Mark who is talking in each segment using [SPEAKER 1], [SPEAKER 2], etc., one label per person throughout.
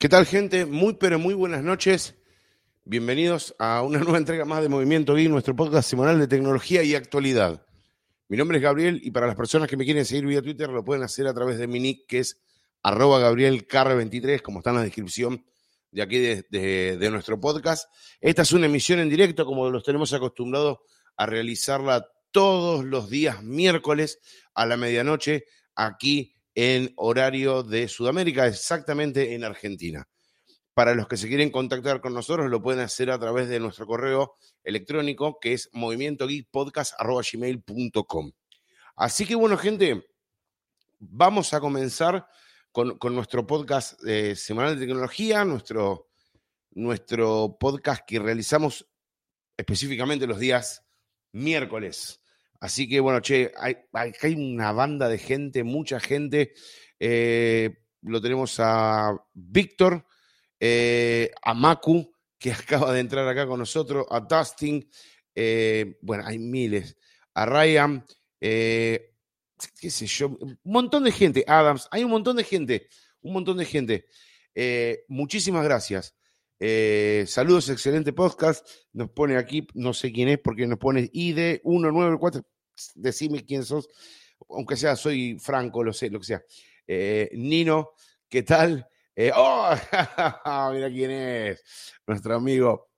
[SPEAKER 1] ¿Qué tal, gente? Muy, pero muy buenas noches. Bienvenidos a una nueva entrega más de Movimiento Geek, nuestro podcast semanal de tecnología y actualidad. Mi nombre es Gabriel y para las personas que me quieren seguir vía Twitter lo pueden hacer a través de mi nick, que es arroba gabrielcar23, como está en la descripción de aquí de, de- de nuestro podcast. Esta es una emisión en directo, como los tenemos acostumbrados a realizarla todos los días miércoles a la medianoche aquí en horario de Sudamérica, exactamente en Argentina. Para los que se quieren contactar con nosotros, lo pueden hacer a través de nuestro correo electrónico, que es movimientogeekpodcast.gmail.com. Así que bueno, gente, vamos a comenzar con, nuestro podcast eh, semanal de tecnología, nuestro, nuestro podcast que realizamos específicamente los días miércoles. Así que bueno, che, hay, hay, una banda de gente, mucha gente. Eh, lo tenemos a Víctor, eh, a Macu, que acaba de entrar acá con nosotros, a Dustin, eh, bueno, hay miles, a Ryan, qué sé yo, un montón de gente, Adams, hay un montón de gente, un montón de gente. Muchísimas gracias. Eh, saludos, excelente podcast. Nos pone aquí, no sé quién es, porque nos pone ID 194. Decime quién sos, aunque sea soy Franco, lo sé, lo que sea. Eh, Nino, ¿qué tal? Eh, ¡Oh! Mira quién es. Nuestro amigo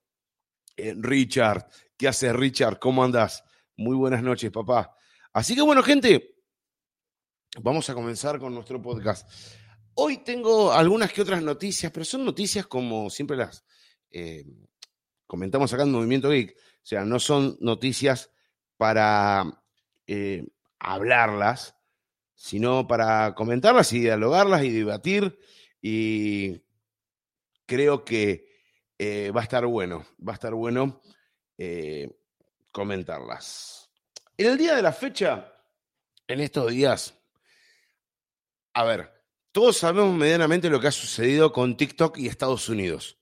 [SPEAKER 1] Richard. ¿Qué haces, Richard? ¿Cómo andas? Muy buenas noches, papá. Así que bueno, gente, vamos a comenzar con nuestro podcast. Hoy tengo algunas que otras noticias, pero son noticias como siempre las eh, comentamos acá en Movimiento Geek. O sea, no son noticias para eh, hablarlas, sino para comentarlas y dialogarlas y debatir. Y creo que eh, va a estar bueno, va a estar bueno comentarlas. En el día de la fecha, en estos días, a ver, todos sabemos medianamente lo que ha sucedido con TikTok y Estados Unidos.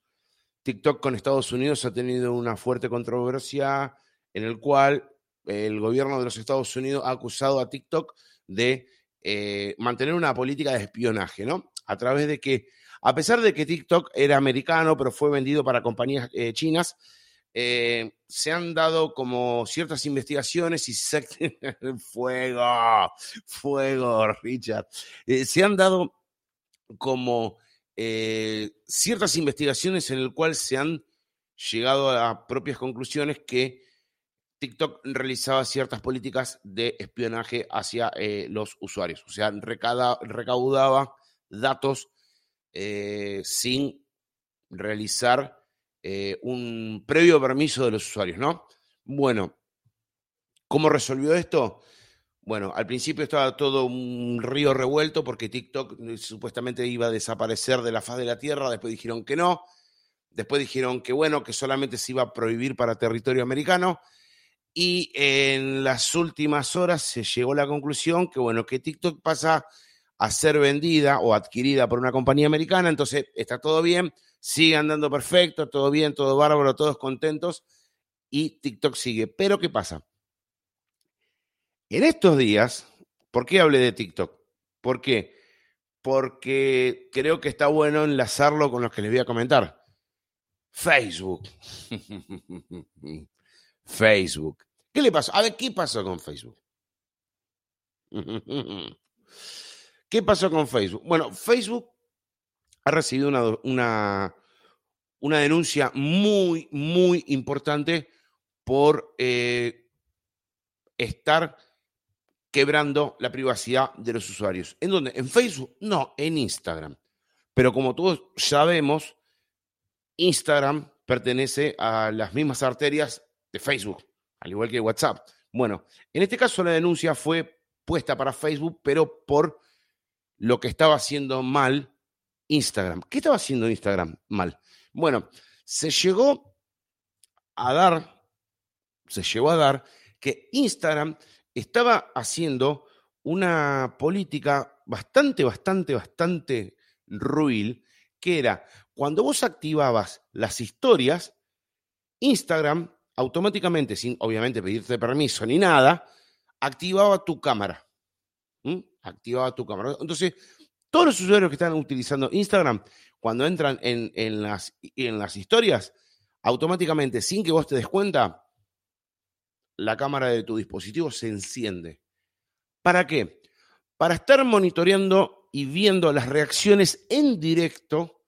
[SPEAKER 1] TikTok con Estados Unidos ha tenido una fuerte controversia en el cual el gobierno de los Estados Unidos ha acusado a TikTok de eh, mantener una política de espionaje, ¿no? A través de que, a pesar de que TikTok era americano, pero fue vendido para compañías eh, chinas, eh, se han dado como ciertas investigaciones y se... fuego, fuego, Richard. Eh, se han dado como eh, ciertas investigaciones en el cual se han llegado a propias conclusiones que TikTok realizaba ciertas políticas de espionaje hacia eh, los usuarios. O sea, recaudaba datos eh, sin realizar un previo permiso de los usuarios, ¿no? Bueno, ¿cómo resolvió esto? Bueno, al principio estaba todo un río revuelto porque TikTok eh, supuestamente iba a desaparecer de la faz de la Tierra, después dijeron que no, después dijeron que bueno, que solamente se iba a prohibir para territorio americano y en las últimas horas se llegó a la conclusión que bueno, que TikTok pasa a ser vendida o adquirida por una compañía americana, entonces está todo bien, sigue andando perfecto, todo bien, todo bárbaro, todos contentos y TikTok sigue. Pero ¿qué pasa? En estos días, ¿por qué hablé de TikTok? ¿Por qué? Porque creo que está bueno enlazarlo con lo que les voy a comentar. Facebook. Facebook. ¿Qué le pasó? A ver, ¿qué pasó con Facebook? ¿Qué pasó con Facebook? Bueno, Facebook ha recibido una, una, una denuncia muy, muy importante por eh, estar quebrando la privacidad de los usuarios. ¿En dónde? ¿En Facebook? No, en Instagram. Pero como todos sabemos, Instagram pertenece a las mismas arterias de Facebook, al igual que WhatsApp. Bueno, en este caso la denuncia fue puesta para Facebook, pero por lo que estaba haciendo mal Instagram. ¿Qué estaba haciendo Instagram mal? Bueno, se llegó a dar, se llegó a dar que Instagram estaba haciendo una política bastante, bastante, bastante ruil, que era cuando vos activabas las historias, Instagram automáticamente, sin obviamente pedirte permiso ni nada, activaba tu cámara. Activaba tu cámara. Entonces, todos los usuarios que están utilizando Instagram, cuando entran en, en, las, en las historias, automáticamente, sin que vos te des cuenta, la cámara de tu dispositivo se enciende. ¿Para qué? Para estar monitoreando y viendo las reacciones en directo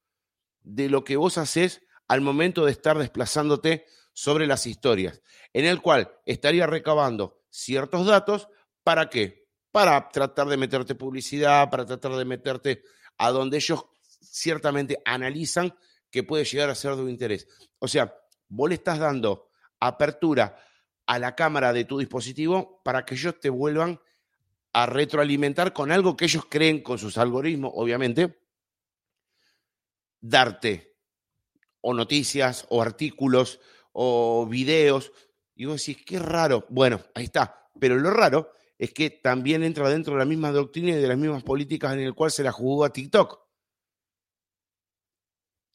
[SPEAKER 1] de lo que vos haces al momento de estar desplazándote sobre las historias, en el cual estaría recabando ciertos datos. ¿Para qué? Para tratar de meterte publicidad, para tratar de meterte a donde ellos ciertamente analizan que puede llegar a ser de un interés. O sea, vos le estás dando apertura a la cámara de tu dispositivo para que ellos te vuelvan a retroalimentar con algo que ellos creen con sus algoritmos, obviamente, darte o noticias o artículos o videos. Y vos decís, qué raro. Bueno, ahí está. Pero lo raro es que también entra dentro de la misma doctrina y de las mismas políticas en el cual se la jugó a TikTok.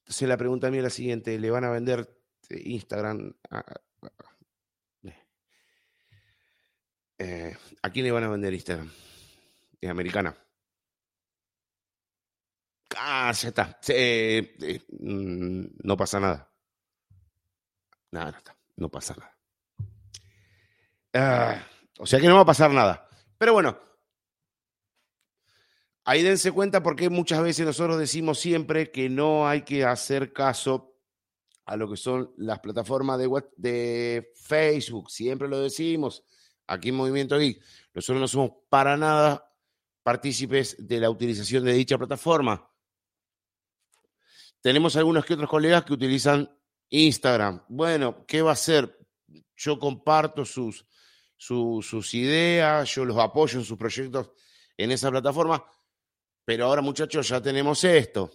[SPEAKER 1] Entonces la pregunta mía es la siguiente, ¿le van a vender Instagram a, eh, ¿a quién le van a vender Instagram? Es americana. Ah, ya está. Eh, eh, mm, no pasa nada. Nada, no, está. no pasa nada. Ah, o sea que no va a pasar nada. Pero bueno, ahí dense cuenta porque muchas veces nosotros decimos siempre que no hay que hacer caso a lo que son las plataformas de, de Facebook. Siempre lo decimos aquí en Movimiento Geek. Nosotros no somos para nada partícipes de la utilización de dicha plataforma. Tenemos algunos que otros colegas que utilizan Instagram. Bueno, ¿qué va a hacer? Yo comparto sus, sus ideas, yo los apoyo en sus proyectos en esa plataforma, pero ahora muchachos ya tenemos esto.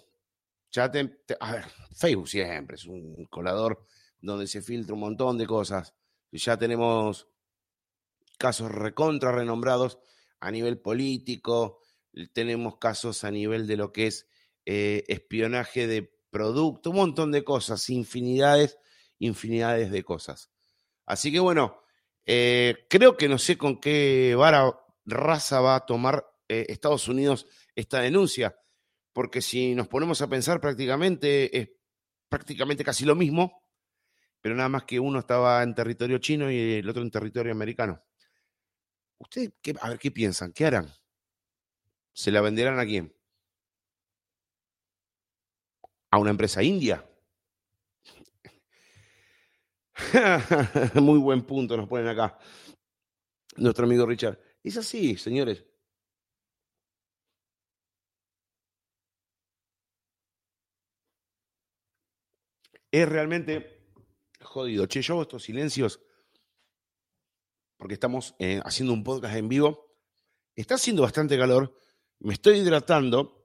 [SPEAKER 1] Ya a ver, Facebook siempre es un colador donde se filtra un montón de cosas. Ya tenemos casos recontra renombrados a nivel político, tenemos casos a nivel de lo que es eh, espionaje de producto, un montón de cosas, infinidades, infinidades de cosas. Así que bueno, eh, creo que no sé con qué vara raza va a tomar eh, Estados Unidos esta denuncia, porque si nos ponemos a pensar prácticamente es prácticamente casi lo mismo, pero nada más que uno estaba en territorio chino y el otro en territorio americano. ¿Ustedes, qué, a ver, qué piensan? ¿Qué harán? ¿Se la venderán a quién? ¿A una empresa india? Muy buen punto nos ponen acá. Nuestro amigo Richard. Es así, señores. Es realmente jodido. Che, yo hago estos silencios porque estamos eh, haciendo un podcast en vivo. Está haciendo bastante calor. Me estoy hidratando,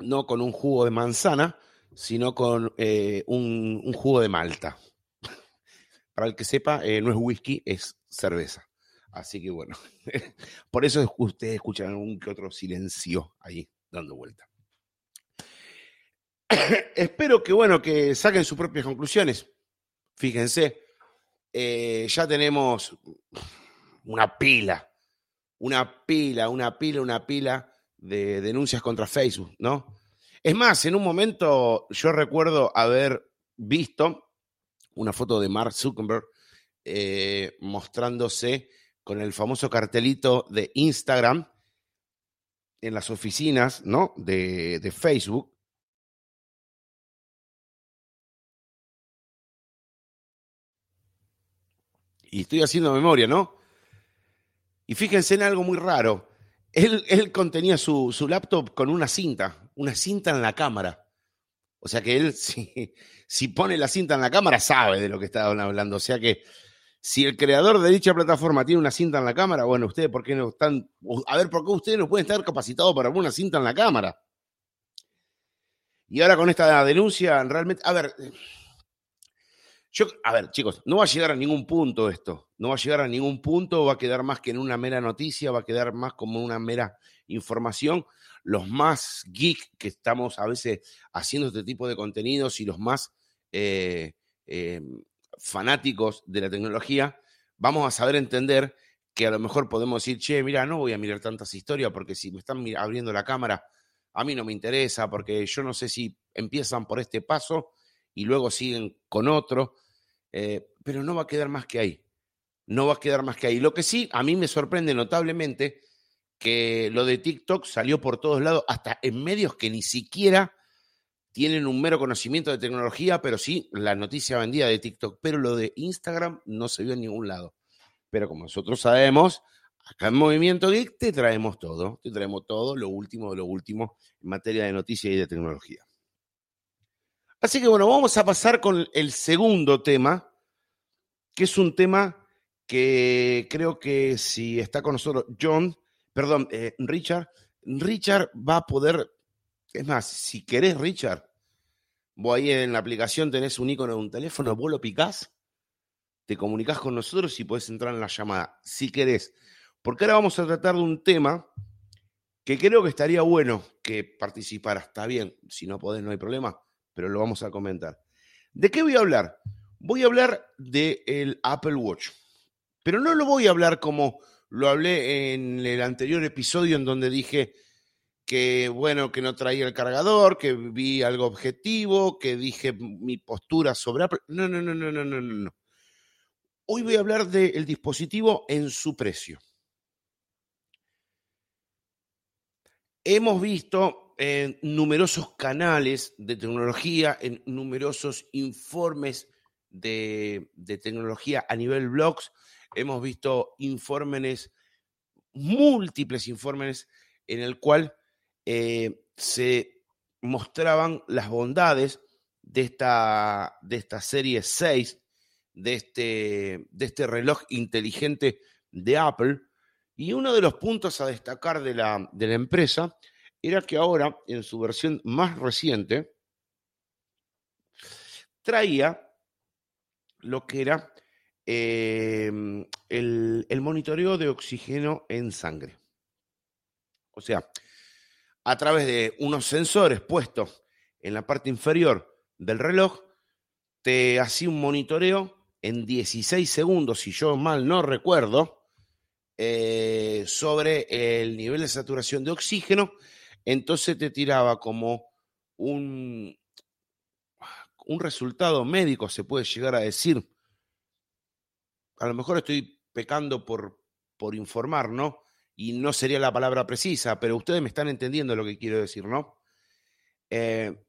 [SPEAKER 1] no con un jugo de manzana, sino con eh, un, jugo de malta. Para el que sepa, eh, no es whisky, es cerveza. Así que bueno, por eso ustedes escuchan algún que otro silencio ahí dando vuelta. Espero que bueno, que saquen sus propias conclusiones. Fíjense, eh, ya tenemos una pila, una pila, una pila, una pila de denuncias contra Facebook, ¿no? Es más, en un momento yo recuerdo haber visto una foto de Mark Zuckerberg eh, mostrándose con el famoso cartelito de Instagram en las oficinas, ¿no? De, de Facebook, y estoy haciendo memoria, ¿no? Y fíjense en algo muy raro. Él, él contenía su, su, laptop con una cinta, una cinta en la cámara. O sea que él, si, si pone la cinta en la cámara, sabe de lo que está hablando. O sea que si el creador de dicha plataforma tiene una cinta en la cámara, bueno, ustedes, ¿por qué no están? A ver, ¿por qué ustedes no pueden estar capacitados para poner una cinta en la cámara? Y ahora con esta denuncia, realmente, a ver, yo, a ver, chicos, no va a llegar a ningún punto esto. No va a llegar a ningún punto, va a quedar más que en una mera noticia, va a quedar más como una mera información. Los más geek que estamos a veces haciendo este tipo de contenidos y los más eh, eh, fanáticos de la tecnología, vamos a saber entender que a lo mejor podemos decir, che, mira, no voy a mirar tantas historias porque si me están abriendo la cámara, a mí no me interesa porque yo no sé si empiezan por este paso y luego siguen con otro, eh, pero no va a quedar más que ahí. No va a quedar más que ahí. Lo que sí, a mí me sorprende notablemente que lo de TikTok salió por todos lados, hasta en medios que ni siquiera tienen un mero conocimiento de tecnología, pero sí la noticia vendida de TikTok. Pero lo de Instagram no se vio en ningún lado. Pero como nosotros sabemos, acá en Movimiento Geek te traemos todo, te traemos todo, lo último de lo último en materia de noticias y de tecnología. Así que bueno, vamos a pasar con el segundo tema, que es un tema que creo que si está con nosotros John, perdón, eh, Richard, Richard va a poder, es más, si querés Richard, vos ahí en la aplicación tenés un icono de un teléfono, vos lo picás, te comunicás con nosotros y podés entrar en la llamada, si querés. Porque ahora vamos a tratar de un tema que creo que estaría bueno que participara. Está bien, si no podés no hay problema pero lo vamos a comentar. ¿De qué voy a hablar? Voy a hablar del Apple Watch, pero no lo voy a hablar como lo hablé en el anterior episodio en donde dije que, bueno, que no traía el cargador, que vi algo objetivo, que dije mi postura sobre Apple. No, no, no, no, no, no, no. Hoy voy a hablar del dispositivo en su precio. Hemos visto en numerosos canales de tecnología, en numerosos informes de, tecnología a nivel blogs. Hemos visto informes, múltiples informes, en el cual eh, se mostraban las bondades de esta, de esta serie 6, de este, de este reloj inteligente de Apple. Y uno de los puntos a destacar de la, de la empresa era que ahora, en su versión más reciente, traía lo que era em, el, monitoreo de oxígeno en sangre. O sea, a través de unos sensores puestos en la parte inferior del reloj, te hacía un monitoreo en 16 segundos, si yo mal no recuerdo, eh, sobre el nivel de saturación de oxígeno entonces te tiraba como un, un resultado médico, se puede llegar a decir. A lo mejor estoy pecando por, por informar, ¿no? Y no sería la palabra precisa, pero ustedes me están entendiendo lo que quiero decir, ¿no? Eh,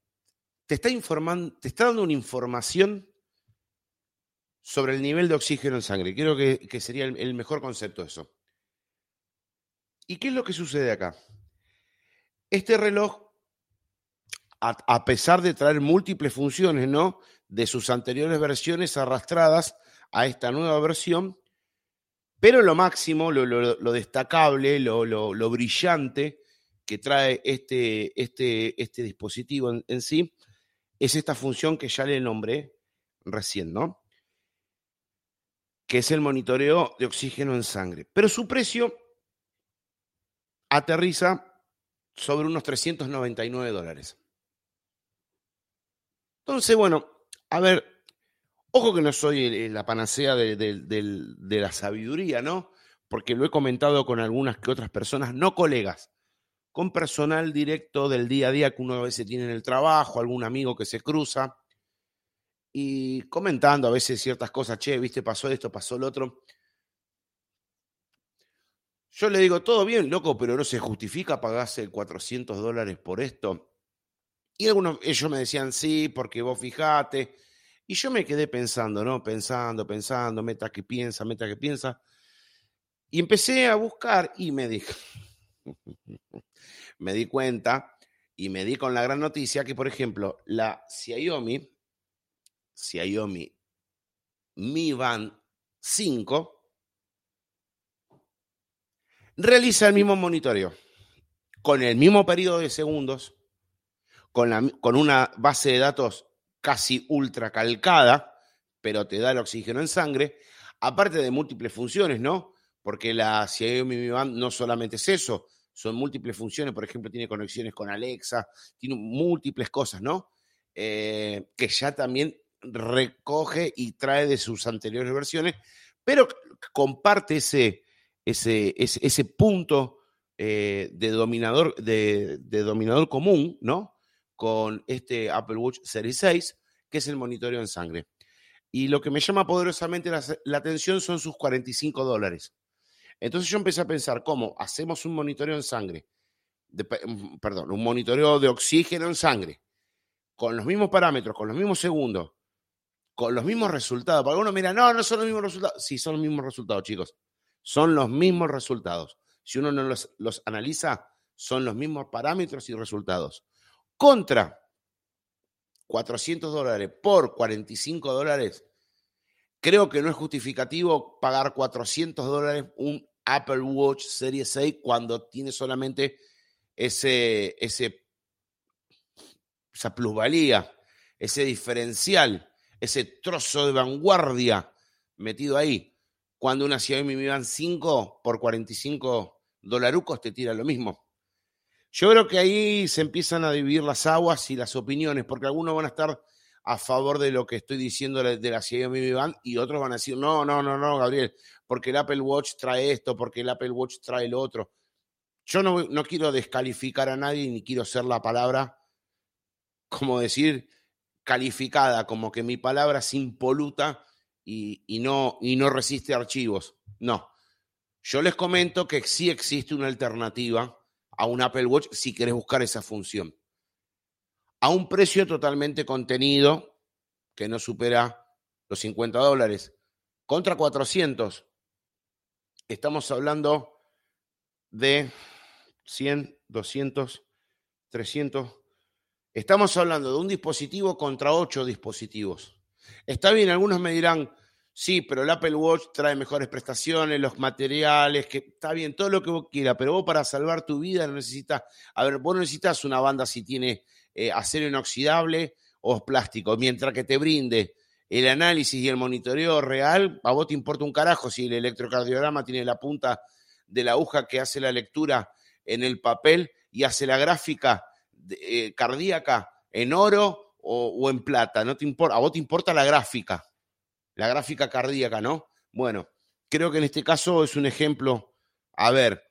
[SPEAKER 1] te está te está dando una información sobre el nivel de oxígeno en sangre. Creo que, sería el, el, mejor concepto eso. ¿Y qué es lo que sucede acá? Este reloj, a, pesar de traer múltiples funciones, ¿no? De sus anteriores versiones arrastradas a esta nueva versión, pero lo máximo, lo, destacable, lo, brillante que trae este, este, este dispositivo en, en, sí es esta función que ya le nombré recién, ¿no? Que es el monitoreo de oxígeno en sangre. Pero su precio aterriza sobre unos 399 dólares. Entonces, bueno, a ver, ojo que no soy la panacea de, la sabiduría, ¿no? Porque lo he comentado con algunas que otras personas, no colegas, con personal directo del día a día que uno a veces tiene en el trabajo, algún amigo que se cruza y comentando a veces ciertas cosas, che, viste, pasó esto, pasó lo otro. Yo le digo, todo bien, loco, pero no se justifica pagarse 400 dólares por esto. Y algunos, ellos me decían, sí, porque vos fijate. Y yo me quedé pensando, ¿no? Pensando, pensando, meta que piensa, meta que piensa. Y empecé a buscar y me di, me di cuenta y me di con la gran noticia que, por ejemplo, la Xiaomi, Xiaomi Mi Band 5, realiza el mismo monitoreo, con el mismo periodo de segundos, con, con una base de datos casi ultra calcada, pero te da el oxígeno en sangre, aparte de múltiples funciones, ¿no? Porque la Xiaomi no solamente es eso, son múltiples funciones, por ejemplo, tiene conexiones con Alexa, tiene múltiples cosas, ¿no? Eh, que ya también recoge y trae de sus anteriores versiones, pero comparte ese, ese, ese, punto eh, de, dominador, de, dominador común, ¿no? Con este Apple Watch Series 6, que es el monitoreo en sangre. Y lo que me llama poderosamente la, atención son sus 45 dólares. Entonces yo empecé a pensar, ¿cómo hacemos un monitoreo en sangre? Mm, perdón, un monitoreo de oxígeno en sangre, con los mismos parámetros, con los mismos segundos, con los mismos resultados. Porque uno mira, no, no son los mismos resultados. Sí, son los mismos resultados, chicos. Son los mismos resultados. Si uno no los, los analiza, son los mismos parámetros y resultados. Contra 400 dólares por 45 dólares, creo que no es justificativo pagar 400 dólares un Apple Watch Series 6 cuando tiene solamente ese, ese, esa plusvalía, ese diferencial ese trozo de vanguardia metido ahí. Cuando una Xiaomi Mi Band 5 por 45 dolarucos te tira lo mismo. Yo creo que ahí se empiezan a dividir las aguas y las opiniones, porque algunos van a estar a favor de lo que estoy diciendo de la Xiaomi Mi Band y otros van a decir, no, no, no, no, Gabriel, porque el Apple Watch trae esto, porque el Apple Watch trae lo otro. Yo no, no quiero descalificar a nadie ni quiero ser la palabra, como decir, calificada como que mi palabra es impoluta y, no, y no resiste archivos. No. Yo les comento que sí existe una alternativa a un Apple Watch si querés buscar esa función. A un precio totalmente contenido que no supera los 50 dólares. Contra 400. Estamos hablando de 100, 200, 300, Estamos hablando de un dispositivo contra ocho dispositivos. Está bien, algunos me dirán, sí, pero el Apple Watch trae mejores prestaciones, los materiales, que está bien, todo lo que vos quieras, pero vos para salvar tu vida necesitas, a ver, vos necesitas una banda si tiene eh, acero inoxidable o plástico, mientras que te brinde el análisis y el monitoreo real, a vos te importa un carajo si el electrocardiograma tiene la punta de la aguja que hace la lectura en el papel y hace la gráfica eh, cardíaca en oro o, en plata, no te importa, a vos te importa la gráfica, la gráfica cardíaca, ¿no? Bueno, creo que en este caso es un ejemplo, a ver,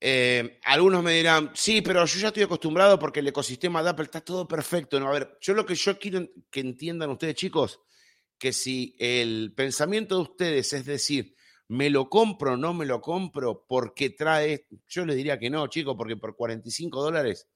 [SPEAKER 1] eh, algunos me dirán, sí, pero yo ya estoy acostumbrado porque el ecosistema de Apple está todo perfecto. No, a ver, yo lo que yo quiero que entiendan ustedes, chicos, que si el pensamiento de ustedes es decir, me lo compro, no me lo compro, porque trae, yo les diría que no, chicos, porque por 45 dólares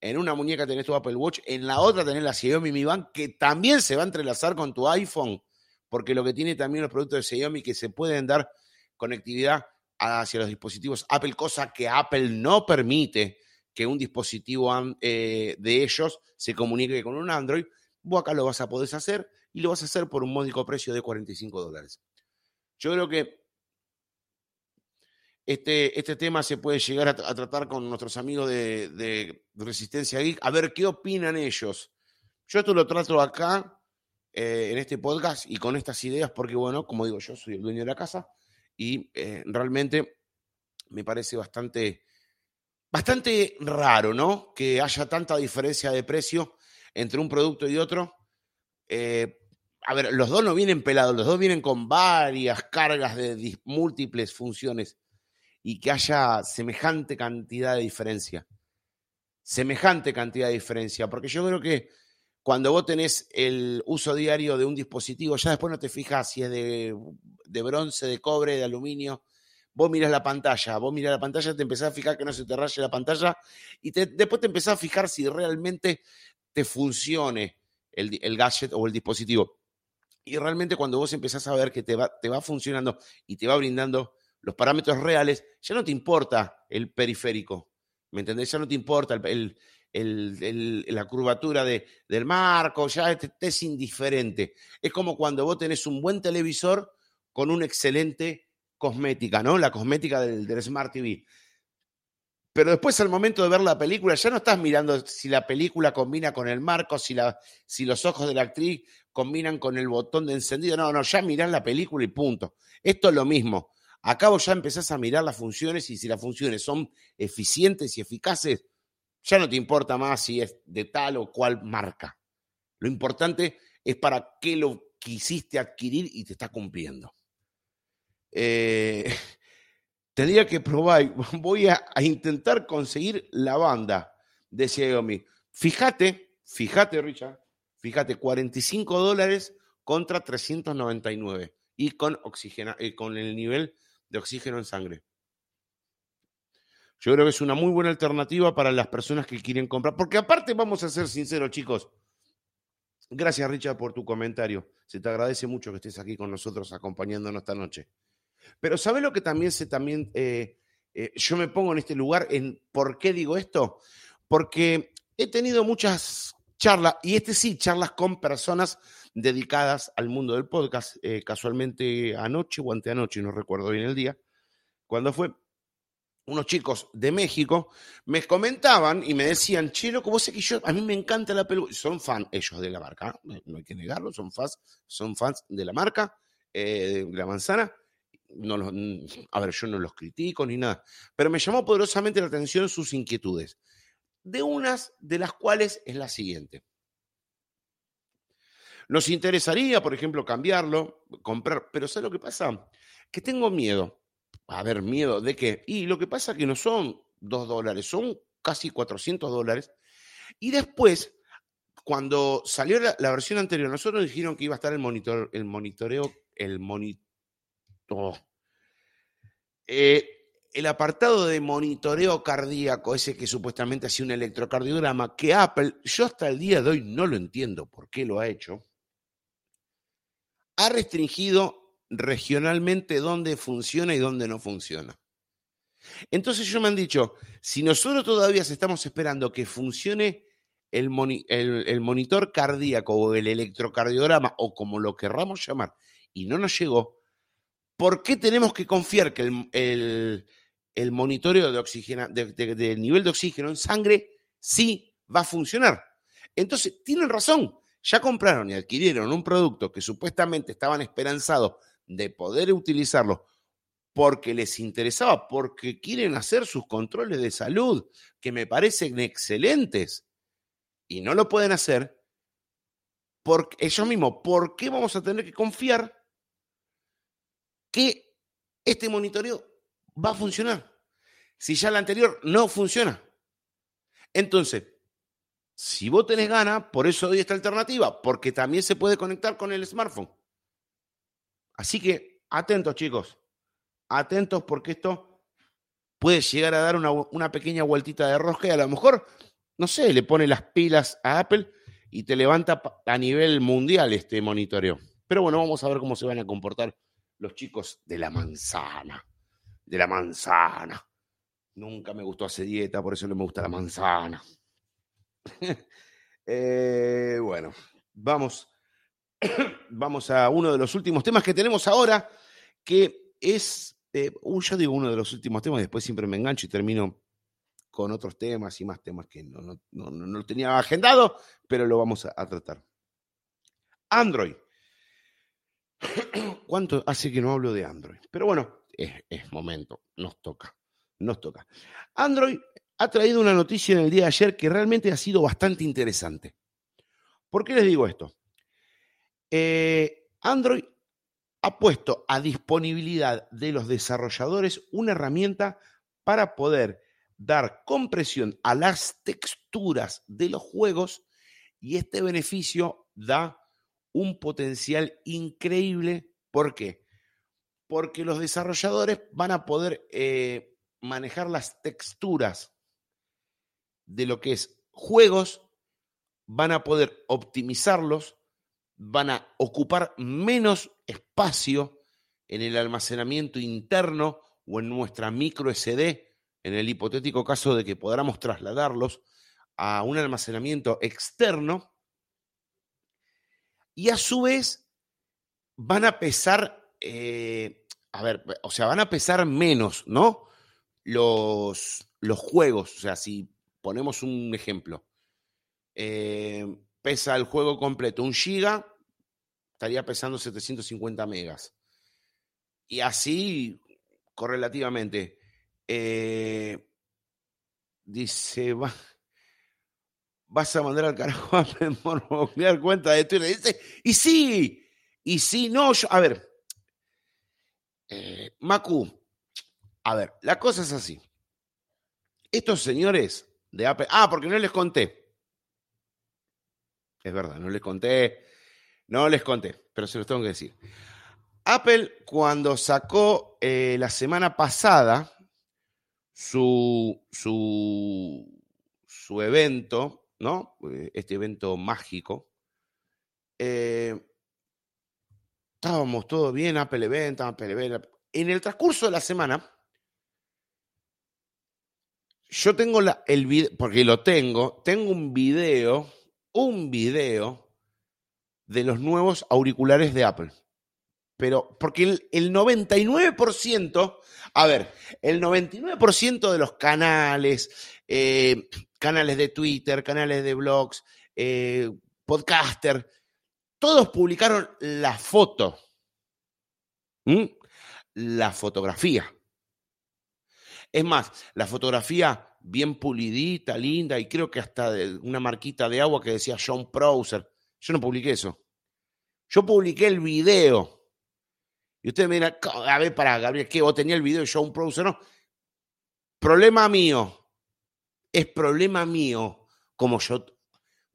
[SPEAKER 1] en una muñeca tenés tu Apple Watch, en la otra tenés la Xiaomi Mi Band, que también se va a entrelazar con tu iPhone, porque lo que tiene también los productos de Xiaomi que se pueden dar conectividad hacia los dispositivos Apple, cosa que Apple no permite que un dispositivo eh, de ellos se comunique con un Android, vos acá lo vas a poder hacer y lo vas a hacer por un módico precio de 45 dólares. Yo creo que este, este tema se puede llegar a, tratar con nuestros amigos de, Resistencia Geek, a ver qué opinan ellos. Yo esto lo trato acá, eh, en este podcast, y con estas ideas, porque, bueno, como digo, yo soy el dueño de la casa y eh, realmente me parece bastante, bastante raro, ¿no? Que haya tanta diferencia de precio entre un producto y otro. Eh, a ver, los dos no vienen pelados, los dos vienen con varias cargas de múltiples funciones y que haya semejante cantidad de diferencia. Semejante cantidad de diferencia, porque yo creo que cuando vos tenés el uso diario de un dispositivo, ya después no te fijas si es de, bronce, de cobre, de aluminio. Vos mirás la pantalla, vos mirás la pantalla, te empezás a fijar que no se te raye la pantalla y después te empezás a fijar si realmente te funcione el, el gadget o el dispositivo. Y realmente cuando vos empezás a ver que te va, te va funcionando y te va brindando los parámetros reales, ya no te importa el periférico, ¿me entendés? Ya no te importa la curvatura del marco, ya te, es indiferente. Es como cuando vos tenés un buen televisor con una excelente cosmética, ¿no? La cosmética del, Smart TV. Pero después al momento de ver la película, ya no estás mirando si la película combina con el marco, si, la, si los ojos de la actriz combinan con el botón de encendido. No, no, ya mirás la película y punto. Esto es lo mismo. Acá vos ya empezás a mirar las funciones y si las funciones son eficientes y eficaces, ya no te importa más si es de tal o cual marca. Lo importante es para qué lo quisiste adquirir y te está cumpliendo. Eh, tendría que probar, voy a, intentar conseguir la banda de Xiaomi. Fíjate, fíjate, Richard, fíjate, 45 dólares contra 399 y con, oxígeno, y con el nivel de oxígeno en sangre. Yo creo que es una muy buena alternativa para las personas que quieren comprar, porque aparte vamos a ser sinceros, chicos. Gracias, Richard, por tu comentario. Se te agradece mucho que estés aquí con nosotros acompañándonos esta noche. Pero ¿sabes lo que también se también eh, eh, yo me pongo en este lugar en por qué digo esto? Porque he tenido muchas charlas, y este sí, charlas con personas dedicadas al mundo del podcast, eh, casualmente anoche o anteanoche, no recuerdo bien el día, cuando fue, unos chicos de México me comentaban y me decían, chelo, como sé que yo, a mí me encanta la película, son fans ellos de la marca, no hay que negarlo, son fans, son fans de la marca, de la manzana, no a ver, yo no los critico ni nada, pero me llamó poderosamente la atención sus inquietudes, de unas de las cuales es la siguiente. Nos interesaría, por ejemplo, cambiarlo, comprar, pero ¿sabes lo que pasa? Que tengo miedo. A ver, miedo de qué. Y lo que pasa es que no son dos dólares, son casi 400 dólares. Y después, cuando salió la, versión anterior, nosotros dijeron que iba a estar el, monitor, el monitoreo, el monitor eh, el apartado de monitoreo cardíaco, ese que supuestamente hacía un electrocardiograma, que Apple, yo hasta el día de hoy no lo entiendo por qué lo ha hecho, ha restringido regionalmente dónde funciona y dónde no funciona. Entonces ellos me han dicho, si nosotros todavía estamos esperando que funcione el, monitor cardíaco o el electrocardiograma o como lo querramos llamar, y no nos llegó, ¿por qué tenemos que confiar que el, monitoreo de oxígeno, del nivel de oxígeno en sangre sí va a funcionar? Entonces, tienen razón. Ya compraron y adquirieron un producto que supuestamente estaban esperanzados de poder utilizarlo porque les interesaba, porque quieren hacer sus controles de salud, que me parecen excelentes, y no lo pueden hacer, porque ellos mismos, ¿por qué vamos a tener que confiar que este monitoreo va a funcionar. Si ya el anterior no funciona. Entonces, si vos tenés ganas, por eso doy esta alternativa, porque también se puede conectar con el smartphone. Así que atentos, chicos. Atentos porque esto puede llegar a dar una, pequeña vueltita de rosca y a lo mejor, no sé, le pone las pilas a Apple y te levanta a nivel mundial este monitoreo. Pero bueno, vamos a ver cómo se van a comportar los chicos de la manzana, de la manzana. Nunca me gustó hacer dieta, por eso no me gusta la manzana. Eh, bueno, vamos, vamos a uno de los últimos temas que tenemos ahora, que es, eh, yo digo uno de los últimos temas, después siempre me engancho y termino con otros temas y más temas que no, no, no, no tenía agendado, pero lo vamos a tratar. Android. ¿Cuánto hace que no hablo de Android? Pero bueno, es, momento, nos toca, nos toca. Android ha traído una noticia en el día de ayer que realmente ha sido bastante interesante. ¿Por qué les digo esto? Eh, Android ha puesto a disponibilidad de los desarrolladores una herramienta para poder dar compresión a las texturas de los juegos y este beneficio da un potencial increíble. ¿Por qué? Porque los desarrolladores van a poder eh, manejar las texturas de lo que es juegos, van a poder optimizarlos, van a ocupar menos espacio en el almacenamiento interno o en nuestra micro SD, en el hipotético caso de que podamos trasladarlos a un almacenamiento externo y a su vez van a pesar, eh, a ver, o sea, van a pesar menos, ¿no? Los, los juegos, o sea, si ponemos un ejemplo, eh, pesa el juego completo un giga, estaría pesando 750 megas. Y así, correlativamente, eh, dice, va, vas a mandar al carajo a dar cuenta de Twitter. Dice, y sí, y sí, no, yo, a ver, eh, Macu, A ver, la cosa es así. Estos señores de Apple. Ah, porque no les conté. Es verdad, no les conté. No les conté, pero se los tengo que decir. Apple, cuando sacó eh, la semana pasada su, su, su evento, ¿no? Eh, este evento mágico, eh, estábamos todos bien, Apple Event, Apple Event. En el transcurso de la semana, yo tengo la, el video, porque lo tengo, tengo un video, un video de los nuevos auriculares de Apple. Pero, porque el, el 99%, a ver, el 99% de los canales, eh, canales de Twitter, canales de blogs, eh, podcaster, todos publicaron la foto, la fotografía. Es más, la fotografía bien pulidita, linda, y creo que hasta una marquita de agua que decía John Prouser. Yo no publiqué eso. Yo publiqué el video. Y usted me dirá, a ver, para Gabriel, ¿qué? ¿Vos tenías el video de John Prouser? No. Problema mío. Es problema mío. Como yo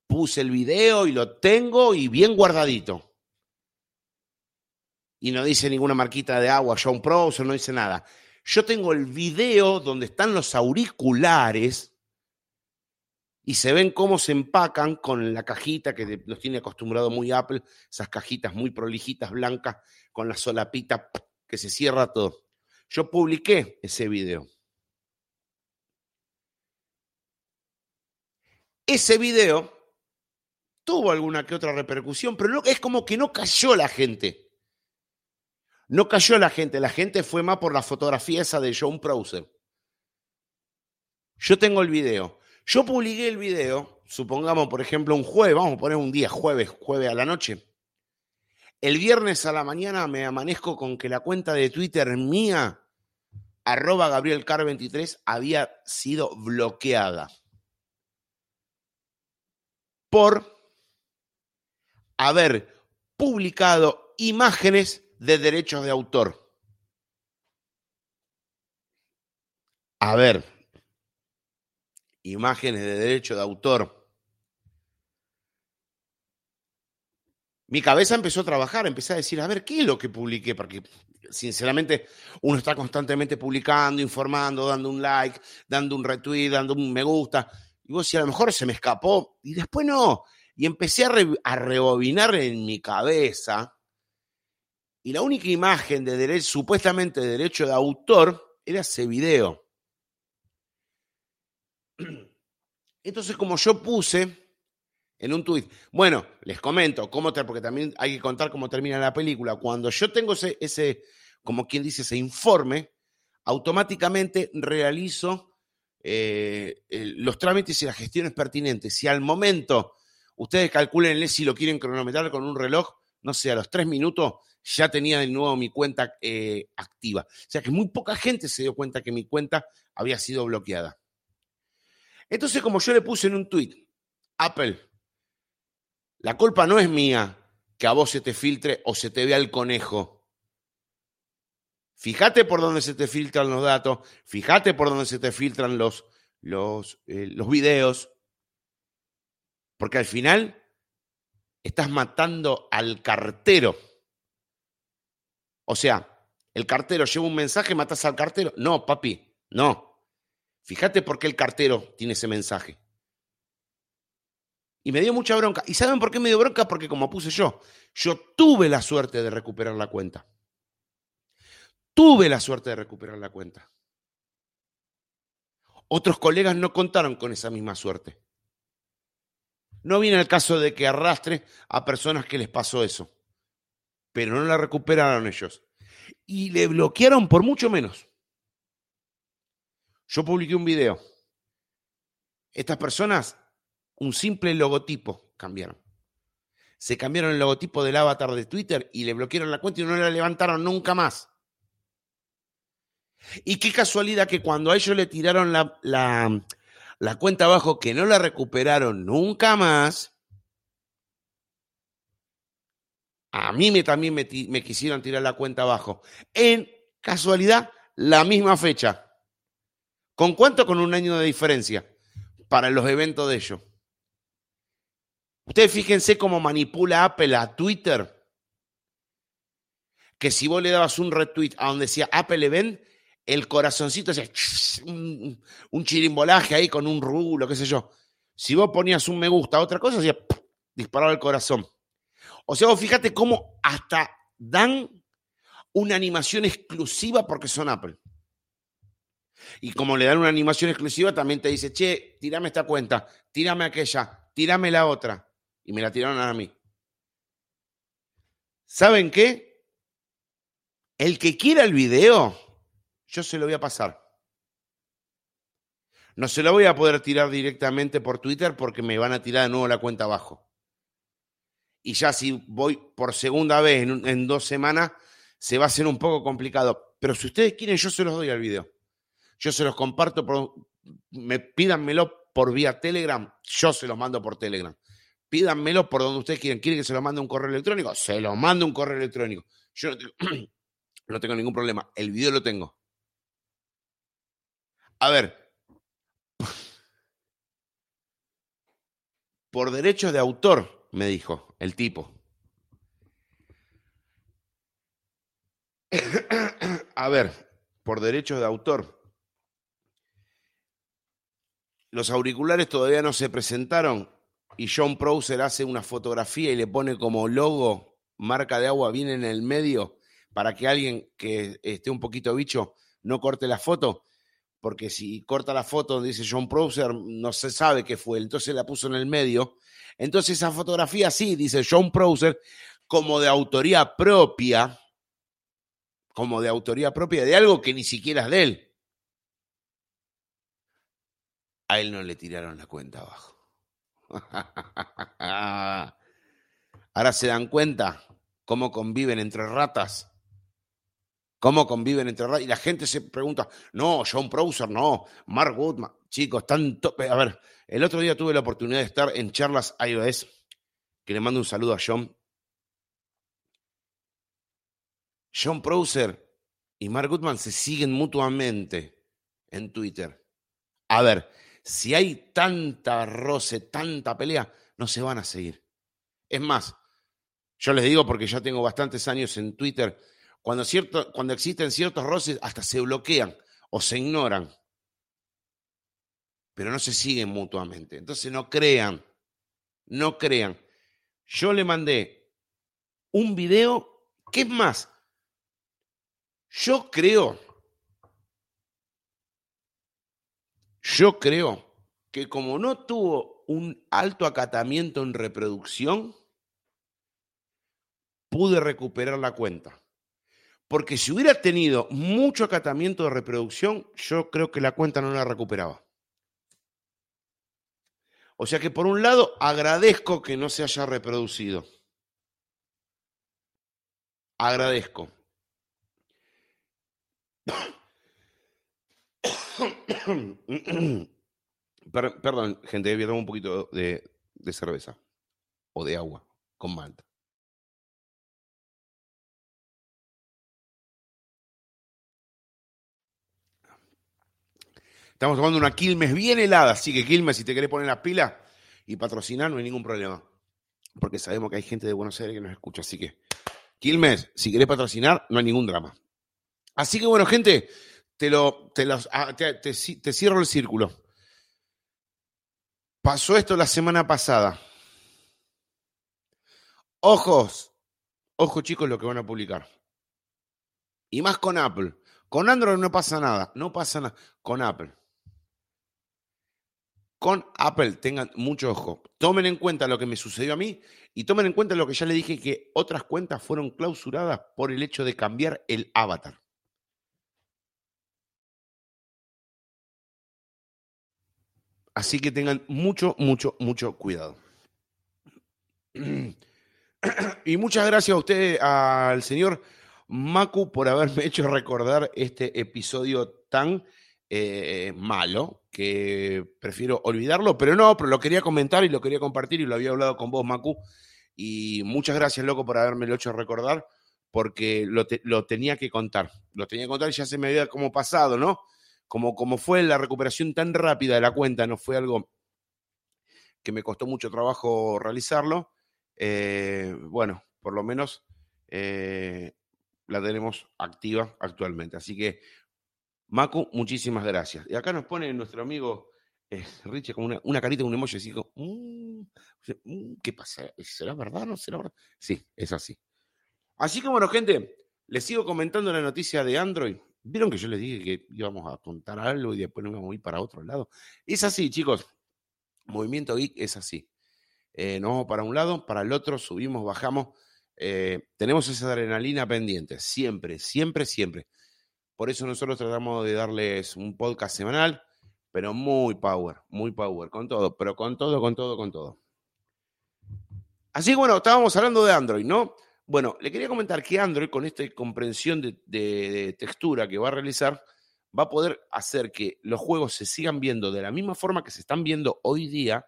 [SPEAKER 1] puse el video y lo tengo y bien guardadito. Y no dice ninguna marquita de agua, John Prouser, no dice nada. Yo tengo el video donde están los auriculares y se ven cómo se empacan con la cajita que nos tiene acostumbrado muy Apple, esas cajitas muy prolijitas, blancas, con la solapita que se cierra todo. Yo publiqué ese video. Ese video tuvo alguna que otra repercusión, pero es como que no cayó la gente. No cayó la gente, la gente fue más por la fotografía esa de John Prouser. Yo tengo el video. Yo publiqué el video, supongamos, por ejemplo, un jueves, vamos a poner un día, jueves, jueves a la noche. El viernes a la mañana me amanezco con que la cuenta de Twitter mía, arroba GabrielCar23, había sido bloqueada. Por haber publicado imágenes de derechos de autor. A ver, imágenes de derecho de autor. Mi cabeza empezó a trabajar, empecé a decir, a ver, ¿qué es lo que publiqué? Porque sinceramente uno está constantemente publicando, informando, dando un like, dando un retweet, dando un me gusta. Y vos si a lo mejor se me escapó y después no. Y empecé a, a rebobinar en mi cabeza y la única imagen de derecho, supuestamente de derecho de autor era ese video. Entonces, como yo puse en un tuit, bueno, les comento cómo, porque también hay que contar cómo termina la película. Cuando yo tengo ese, ese como quien dice, ese informe, automáticamente realizo eh, los trámites y las gestiones pertinentes. Si al momento ustedes calculen si lo quieren cronometrar con un reloj, no sé, a los tres minutos ya tenía de nuevo mi cuenta eh, activa. O sea que muy poca gente se dio cuenta que mi cuenta había sido bloqueada. Entonces, como yo le puse en un tweet, Apple, la culpa no es mía que a vos se te filtre o se te vea el conejo. Fíjate por dónde se te filtran los datos, fíjate por dónde se te filtran los, los, eh, los videos, porque al final estás matando al cartero. O sea, el cartero lleva un mensaje, matas al cartero. No, papi, no. Fíjate por qué el cartero tiene ese mensaje. Y me dio mucha bronca. ¿Y saben por qué me dio bronca? Porque como puse yo, yo tuve la suerte de recuperar la cuenta. Tuve la suerte de recuperar la cuenta. Otros colegas no contaron con esa misma suerte. No viene el caso de que arrastre a personas que les pasó eso pero no la recuperaron ellos. Y le bloquearon por mucho menos. Yo publiqué un video. Estas personas, un simple logotipo cambiaron. Se cambiaron el logotipo del avatar de Twitter y le bloquearon la cuenta y no la levantaron nunca más. Y qué casualidad que cuando a ellos le tiraron la, la, la cuenta abajo, que no la recuperaron nunca más, a mí me, también me, quisieron tirar la cuenta abajo. En casualidad, la misma fecha. ¿Con cuánto? Con un año de diferencia para los eventos de ellos. Ustedes fíjense cómo manipula Apple a Twitter. Que si vos le dabas un retweet a donde decía Apple Event, el corazoncito hacía un, un chirimbolaje ahí con un rulo, qué sé yo. Si vos ponías un me gusta a otra cosa, hacía disparaba el corazón. O sea, fíjate cómo hasta dan una animación exclusiva porque son Apple. Y como le dan una animación exclusiva, también te dice, che, tirame esta cuenta, tírame aquella, tírame la otra. Y me la tiraron a mí. ¿Saben qué? El que quiera el video, yo se lo voy a pasar. No se lo voy a poder tirar directamente por Twitter porque me van a tirar de nuevo la cuenta abajo. Y ya si voy por segunda vez en, en dos semanas, se va a hacer un poco complicado. Pero si ustedes quieren, yo se los doy al video. Yo se los comparto, por, me, pídanmelo por vía Telegram, yo se los mando por Telegram. Pídanmelo por donde ustedes quieren. ¿Quieren que se lo mande un correo electrónico? Se lo mando un correo electrónico. Yo no tengo, no tengo ningún problema. El video lo tengo. A ver. Por derechos de autor, me dijo el tipo. A ver, por derechos de autor. Los auriculares todavía no se presentaron y John Prouser hace una fotografía y le pone como logo marca de agua bien en el medio para que alguien que esté un poquito bicho no corte la foto, porque si corta la foto dice John Prouser no se sabe qué fue, entonces la puso en el medio. Entonces esa fotografía sí, dice John Prouser, como de autoría propia, como de autoría propia de algo que ni siquiera es de él. A él no le tiraron la cuenta abajo. Ahora se dan cuenta cómo conviven entre ratas. Cómo conviven entre ratas. Y la gente se pregunta, no, John Prouser, no, Mark Goodman. Chicos, tanto. A ver, el otro día tuve la oportunidad de estar en charlas iOS, que le mando un saludo a John. John Prouser y Mark Goodman se siguen mutuamente en Twitter. A ver, si hay tanta roce, tanta pelea, no se van a seguir. Es más, yo les digo porque ya tengo bastantes años en Twitter, cuando, cierto, cuando existen ciertos roces, hasta se bloquean o se ignoran, pero no se siguen mutuamente. Entonces no crean, no crean. Yo le mandé un video, ¿qué es más? Yo creo Yo creo que como no tuvo un alto acatamiento en reproducción, pude recuperar la cuenta. Porque si hubiera tenido mucho acatamiento de reproducción, yo creo que la cuenta no la recuperaba. O sea que por un lado agradezco que no se haya reproducido. Agradezco. perdón, gente, voy tomar un poquito de, de cerveza o de agua con malta. Estamos tomando una Quilmes bien helada, así que Quilmes, si te querés poner la pila y patrocinar, no hay ningún problema. Porque sabemos que hay gente de Buenos Aires que nos escucha, así que Quilmes, si querés patrocinar, no hay ningún drama. Así que bueno, gente, te, lo, te, ah, te, cierro el círculo. Pasó esto la semana pasada. Ojos, ojos chicos lo que van a publicar. Y más con Apple. Con Android no pasa nada, no pasa nada. Con Apple. Con Apple tengan mucho ojo. Tomen en cuenta lo que me sucedió a mí y tomen en cuenta lo que ya le dije que otras cuentas fueron clausuradas por el hecho de cambiar el avatar. Así que tengan mucho, mucho, mucho cuidado. Y muchas gracias a usted, al señor Macu, por haberme hecho recordar este episodio tan eh, malo que prefiero olvidarlo, pero no, pero lo quería comentar y lo quería compartir y lo había hablado con vos, Macu. Y muchas gracias, loco, por haberme lo hecho recordar, porque lo, lo, tenía que contar. Lo tenía que contar y ya se me había como pasado, ¿no? Como, como fue la recuperación tan rápida de la cuenta, no fue algo que me costó mucho trabajo realizarlo. Eh, bueno, por lo menos eh, la tenemos activa actualmente. Así que, Macu, muchísimas gracias. Y acá nos pone nuestro amigo eh, Richie como una, carita, un emoji así como, mm, mm, ¿qué pasa? ¿Será verdad o no será verdad? Sí, es así. Así que bueno, gente, les sigo comentando la noticia de Android. Vieron que yo les dije que íbamos a contar algo y después nos íbamos a ir para otro lado. Es así, chicos. Movimiento Geek es así. Eh, nos vamos para un lado, para el otro, subimos, bajamos. Eh, tenemos esa adrenalina pendiente, siempre, siempre, siempre. Por eso nosotros tratamos de darles un podcast semanal, pero muy power, muy power, con todo, pero con todo, con todo, con todo. Así que bueno, estábamos hablando de Android, ¿no? Bueno, le quería comentar que Android, con esta comprensión de, textura que va a realizar, va a poder hacer que los juegos se sigan viendo de la misma forma que se están viendo hoy día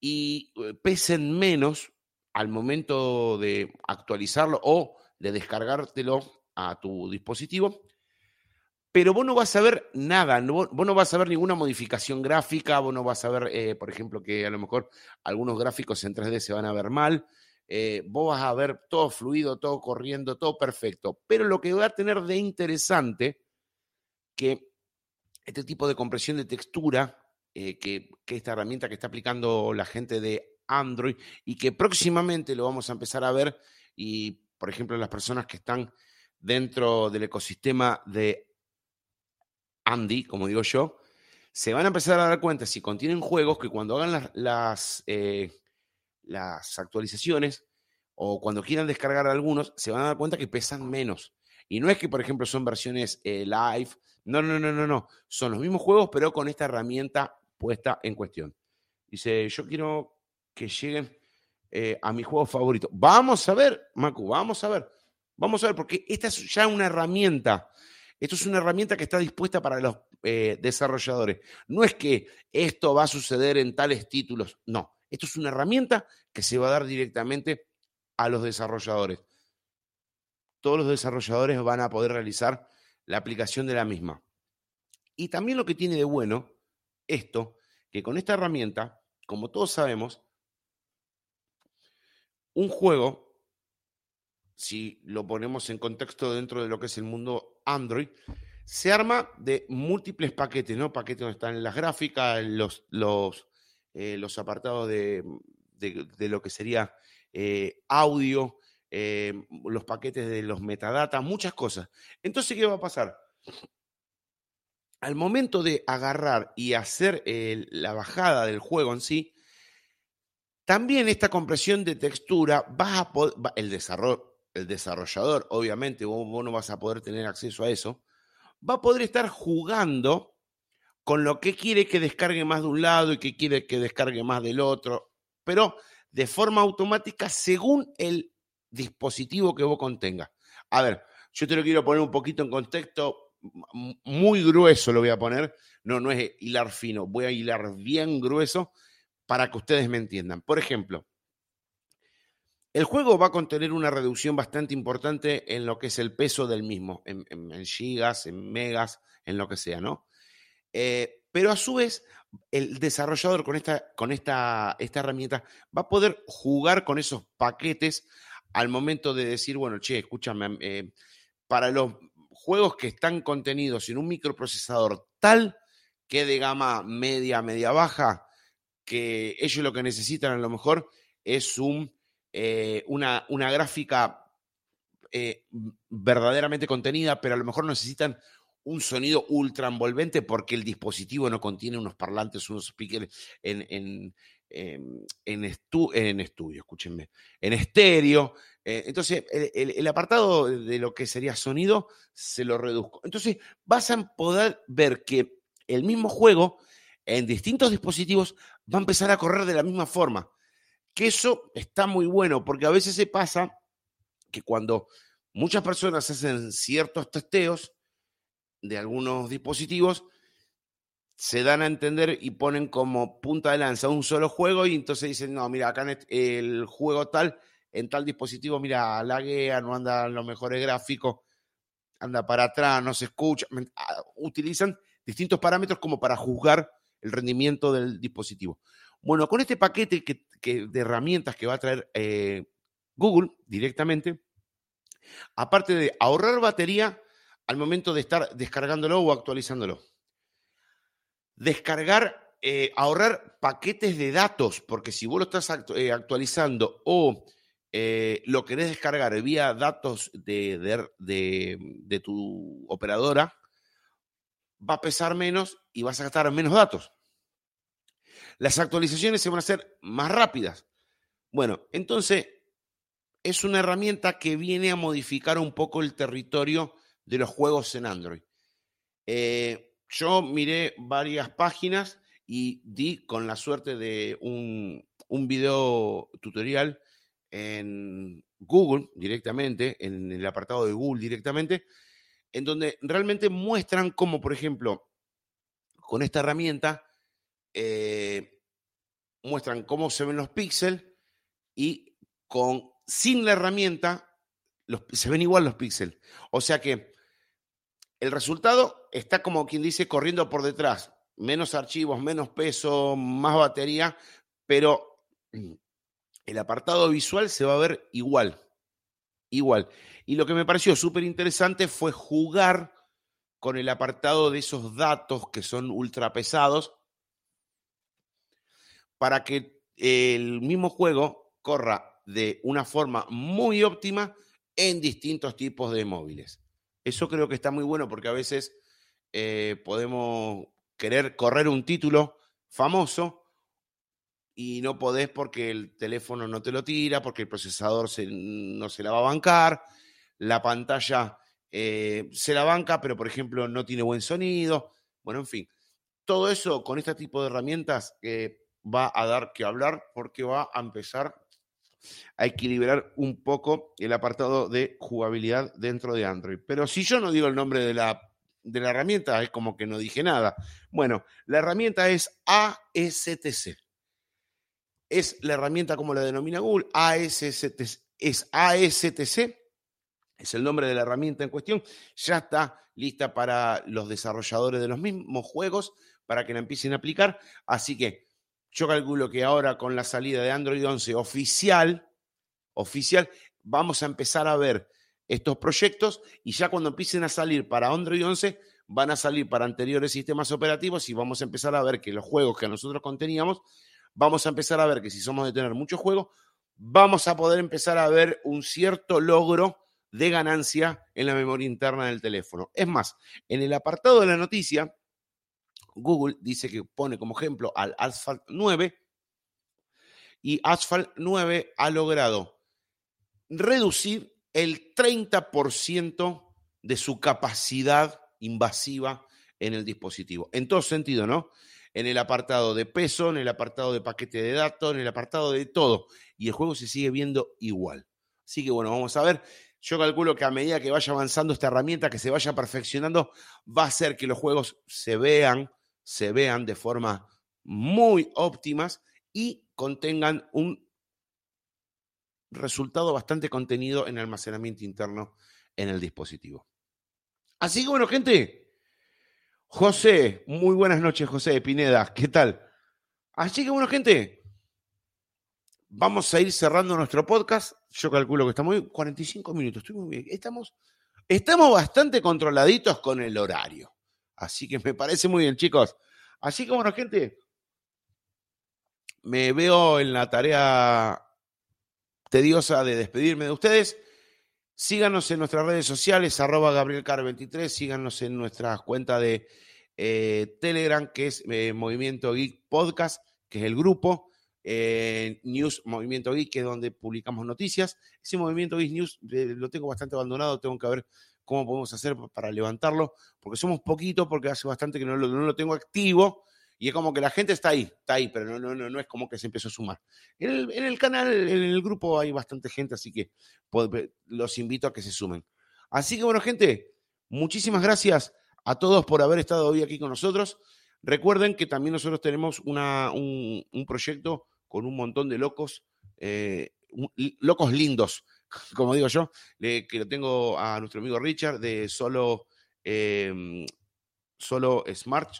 [SPEAKER 1] y eh, pesen menos al momento de actualizarlo o de descargártelo a tu dispositivo. Pero vos no vas a ver nada, vos no vas a ver ninguna modificación gráfica, vos no vas a ver, eh, por ejemplo, que a lo mejor algunos gráficos en 3D se van a ver mal, eh, vos vas a ver todo fluido, todo corriendo, todo perfecto. Pero lo que va a tener de interesante, que este tipo de compresión de textura, eh, que, esta herramienta que está aplicando la gente de Android y que próximamente lo vamos a empezar a ver, y por ejemplo las personas que están dentro del ecosistema de Andy, como digo yo, se van a empezar a dar cuenta si contienen juegos que cuando hagan las, eh, las actualizaciones o cuando quieran descargar algunos, se van a dar cuenta que pesan menos. Y no es que, por ejemplo, son versiones eh, live. No, no, no, no, no. Son los mismos juegos, pero con esta herramienta puesta en cuestión. Dice, yo quiero que lleguen eh, a mi juego favorito. Vamos a ver, Macu, vamos a ver. Vamos a ver, porque esta es ya una herramienta. Esto es una herramienta que está dispuesta para los eh, desarrolladores. No es que esto va a suceder en tales títulos. No, esto es una herramienta que se va a dar directamente a los desarrolladores. Todos los desarrolladores van a poder realizar la aplicación de la misma. Y también lo que tiene de bueno esto, que con esta herramienta, como todos sabemos, un juego, si lo ponemos en contexto dentro de lo que es el mundo Android, se arma de múltiples paquetes, ¿no? Paquetes donde están las gráficas, los, los eh, apartados de, lo que sería eh, audio, eh, los paquetes de los metadatas, muchas cosas. Entonces, ¿qué va a pasar? Al momento de agarrar y hacer la bajada del juego en sí, también esta compresión de textura va a el, el desarrollador, obviamente, vos no vas a poder tener acceso a eso, va a poder estar jugando con lo que quiere que descargue más de un lado y que quiere que descargue más del otro, pero de forma automática según el dispositivo que vos contengas. A ver, yo te lo quiero poner un poquito en contexto, muy grueso lo voy a poner, no, no es hilar fino, voy a hilar bien grueso para que ustedes me entiendan. Por ejemplo, el juego va a contener una reducción bastante importante en lo que es el peso del mismo, en, en gigas, en megas, en lo que sea, ¿no? Eh, pero a su vez, el desarrollador con, esta, con esta, esta herramienta va a poder jugar con esos paquetes al momento de decir, bueno, che, escúchame, eh, para los juegos que están contenidos en un microprocesador tal que de gama media, media baja, que ellos lo que necesitan a lo mejor es un, eh, una, una, gráfica verdaderamente contenida, pero a lo mejor necesitan un sonido ultra envolvente porque el dispositivo no contiene unos parlantes, unos speakers en, en, em, en, estudio, escúchenme, en estéreo. Eh, entonces, el, apartado de lo que sería sonido se lo reduzco. Entonces, vas a poder ver que el mismo juego en distintos dispositivos va a empezar a correr de la misma forma. Que eso está muy bueno porque a veces se pasa que cuando muchas personas hacen ciertos testeos, de algunos dispositivos se dan a entender y ponen como punta de lanza un solo juego y entonces dicen, no, mira, acá el juego tal en tal dispositivo, mira, laguea, no anda los mejores gráficos, anda para atrás, no se escucha. Ah, utilizan distintos parámetros como para juzgar el rendimiento del dispositivo. Bueno, con este paquete que, de herramientas que va a traer eh, Google directamente, aparte de ahorrar batería al momento de estar descargándolo o actualizándolo, descargar, eh, ahorrar paquetes de datos, porque si vos lo estás eh, actualizando o lo querés descargar vía datos de, de tu operadora, va a pesar menos y vas a gastar menos datos. Las actualizaciones se van a hacer más rápidas. Bueno, entonces es una herramienta que viene a modificar un poco el territorio de los juegos en Android. Eh, yo miré varias páginas y di con la suerte de un, un video tutorial en Google directamente, en el apartado de Google directamente, en donde realmente muestran cómo, por ejemplo, con esta herramienta eh, muestran cómo se ven los píxeles y con, sin la herramienta se ven igual los píxeles. O sea que el resultado está como quien dice corriendo por detrás. Menos archivos, menos peso, más batería, pero el apartado visual se va a ver igual. Igual. Y lo que me pareció súper interesante fue jugar con el apartado de esos datos que son ultra pesados para que el mismo juego corra de una forma muy óptima en distintos tipos de móviles. Eso creo que está muy bueno porque a veces eh, podemos querer correr un título famoso y no podés porque el teléfono no te lo tira, porque el procesador no se la va a bancar, la pantalla eh, se la banca, pero por ejemplo no tiene buen sonido. Bueno, en fin, todo eso con este tipo de herramientas eh, va a dar que hablar porque va a empezar a equilibrar un poco el apartado de jugabilidad dentro de Android. Pero si yo no digo el nombre de la, de la herramienta, es como que no dije nada. Bueno, la herramienta es ASTC. Es la herramienta como la denomina Google, ASTC, es ASTC, es el nombre de la herramienta en cuestión, ya está lista para los desarrolladores de los mismos juegos para que la empiecen a aplicar. Así que yo calculo que ahora con la salida de Android 11 oficial, oficial, vamos a empezar a ver estos proyectos y ya cuando empiecen a salir para Android 11 van a salir para anteriores sistemas operativos y vamos a empezar a ver que los juegos que nosotros conteníamos, vamos a empezar a ver que si somos de tener muchos juegos, vamos a poder empezar a ver un cierto logro de ganancia en la memoria interna del teléfono. Es más, en el apartado de la noticia, Google dice que pone como ejemplo al Asphalt 9 y Asphalt 9 ha logrado reducir el 30% de su capacidad invasiva en el dispositivo. En todo sentido, ¿no? En el apartado de peso, en el apartado de paquete de datos, en el apartado de todo. Y el juego se sigue viendo igual. Así que bueno, vamos a ver. Yo calculo que a medida que vaya avanzando esta herramienta, que se vaya perfeccionando, va a hacer que los juegos se vean se vean de forma muy óptimas y contengan un resultado bastante contenido en almacenamiento interno en el dispositivo. Así que bueno, gente, José, muy buenas noches, José de Pineda, ¿qué tal? Así que bueno, gente, vamos a ir cerrando nuestro podcast. Yo calculo que estamos 45 minutos. Estamos, estamos bastante controladitos con el horario. Así que me parece muy bien, chicos. Así que bueno, gente, me veo en la tarea tediosa de despedirme de ustedes. Síganos en nuestras redes sociales, arroba GabrielCar23, síganos en nuestra cuenta de eh, Telegram, que es eh, Movimiento Geek Podcast, que es el grupo, eh, News Movimiento Geek, que es donde publicamos noticias. Ese Movimiento Geek News lo tengo bastante abandonado, tengo que ver cómo podemos hacer para levantarlo, porque somos poquitos, porque hace bastante que no lo, tengo activo, y es como que la gente está ahí, está ahí, pero no, no, no, es como que se empezó a sumar. En el, canal, en el grupo hay bastante gente, así que los invito a que se sumen. Así que bueno, gente, muchísimas gracias a todos por haber estado hoy aquí con nosotros. Recuerden que también nosotros tenemos una, un, proyecto con un montón de locos eh, locos lindos, como digo yo, que lo tengo a nuestro amigo Richard de solo, em, solo Smart,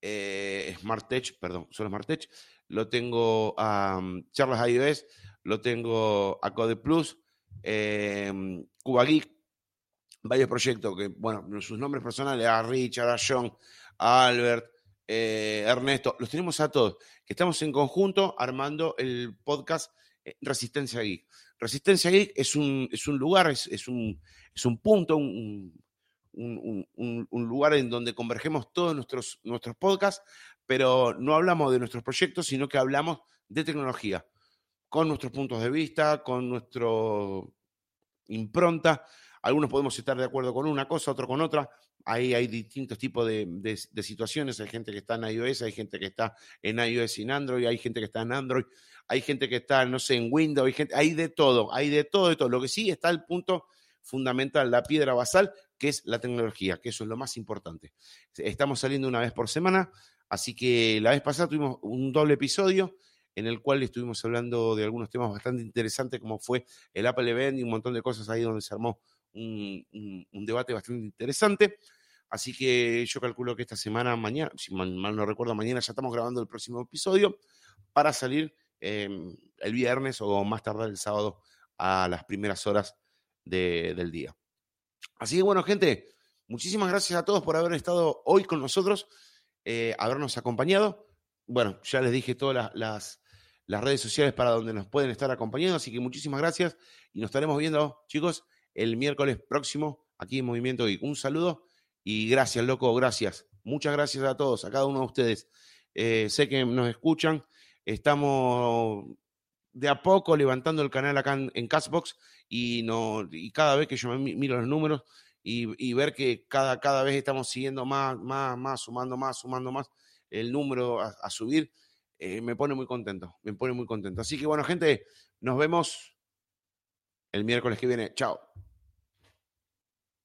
[SPEAKER 1] eh, Tech, perdón, solo Smart Tech. Lo tengo a mm, Charlas iOS, lo tengo a Code Plus, em, Cuba Geek, varios proyectos que, bueno, sus nombres personales, a Richard, a John, a Albert, eh, Ernesto, los tenemos a todos, que estamos en conjunto armando el podcast eh, Resistencia Geek. Resistencia Geek es un, es un lugar, es, es, un, es un punto, un, un, un, lugar en donde convergemos todos nuestros, nuestros podcasts, pero no hablamos de nuestros proyectos, sino que hablamos de tecnología, con nuestros puntos de vista, con nuestro impronta. Algunos podemos estar de acuerdo con una cosa, otro con otra. Ahí hay distintos tipos de, de, situaciones. Hay gente que está en iOS, hay gente que está en iOS sin Android, hay gente que está en Android, hay gente que está, no sé, en Windows, hay, gente, hay de todo, hay de todo, de todo. Lo que sí está el punto fundamental, la piedra basal, que es la tecnología, que eso es lo más importante. Estamos saliendo una vez por semana, así que la vez pasada tuvimos un doble episodio en el cual estuvimos hablando de algunos temas bastante interesantes, como fue el Apple Event y un montón de cosas ahí donde se armó un, debate bastante interesante. Así que yo calculo que esta semana, mañana, si mal, no recuerdo, mañana ya estamos grabando el próximo episodio para salir em, el viernes o más tarde el sábado a las primeras horas del día. Así que bueno, gente, muchísimas gracias a todos por haber estado hoy con nosotros, eh, habernos acompañado. Bueno, ya les dije todas las, las redes sociales para donde nos pueden estar acompañando, así que muchísimas gracias y nos estaremos viendo, chicos, el miércoles próximo aquí en Movimiento Geek. Un saludo y gracias, loco, gracias. Muchas gracias a todos, a cada uno de ustedes. Eh, sé que nos escuchan, estamos de a poco levantando el canal acá en, Castbox y, no, y cada vez que yo miro los números y, ver que cada, cada vez estamos siguiendo más, más, más, sumando más, sumando más el número a, subir, eh, me pone muy contento, me pone muy contento. Así que bueno, gente, nos vemos el miércoles que viene. Chao.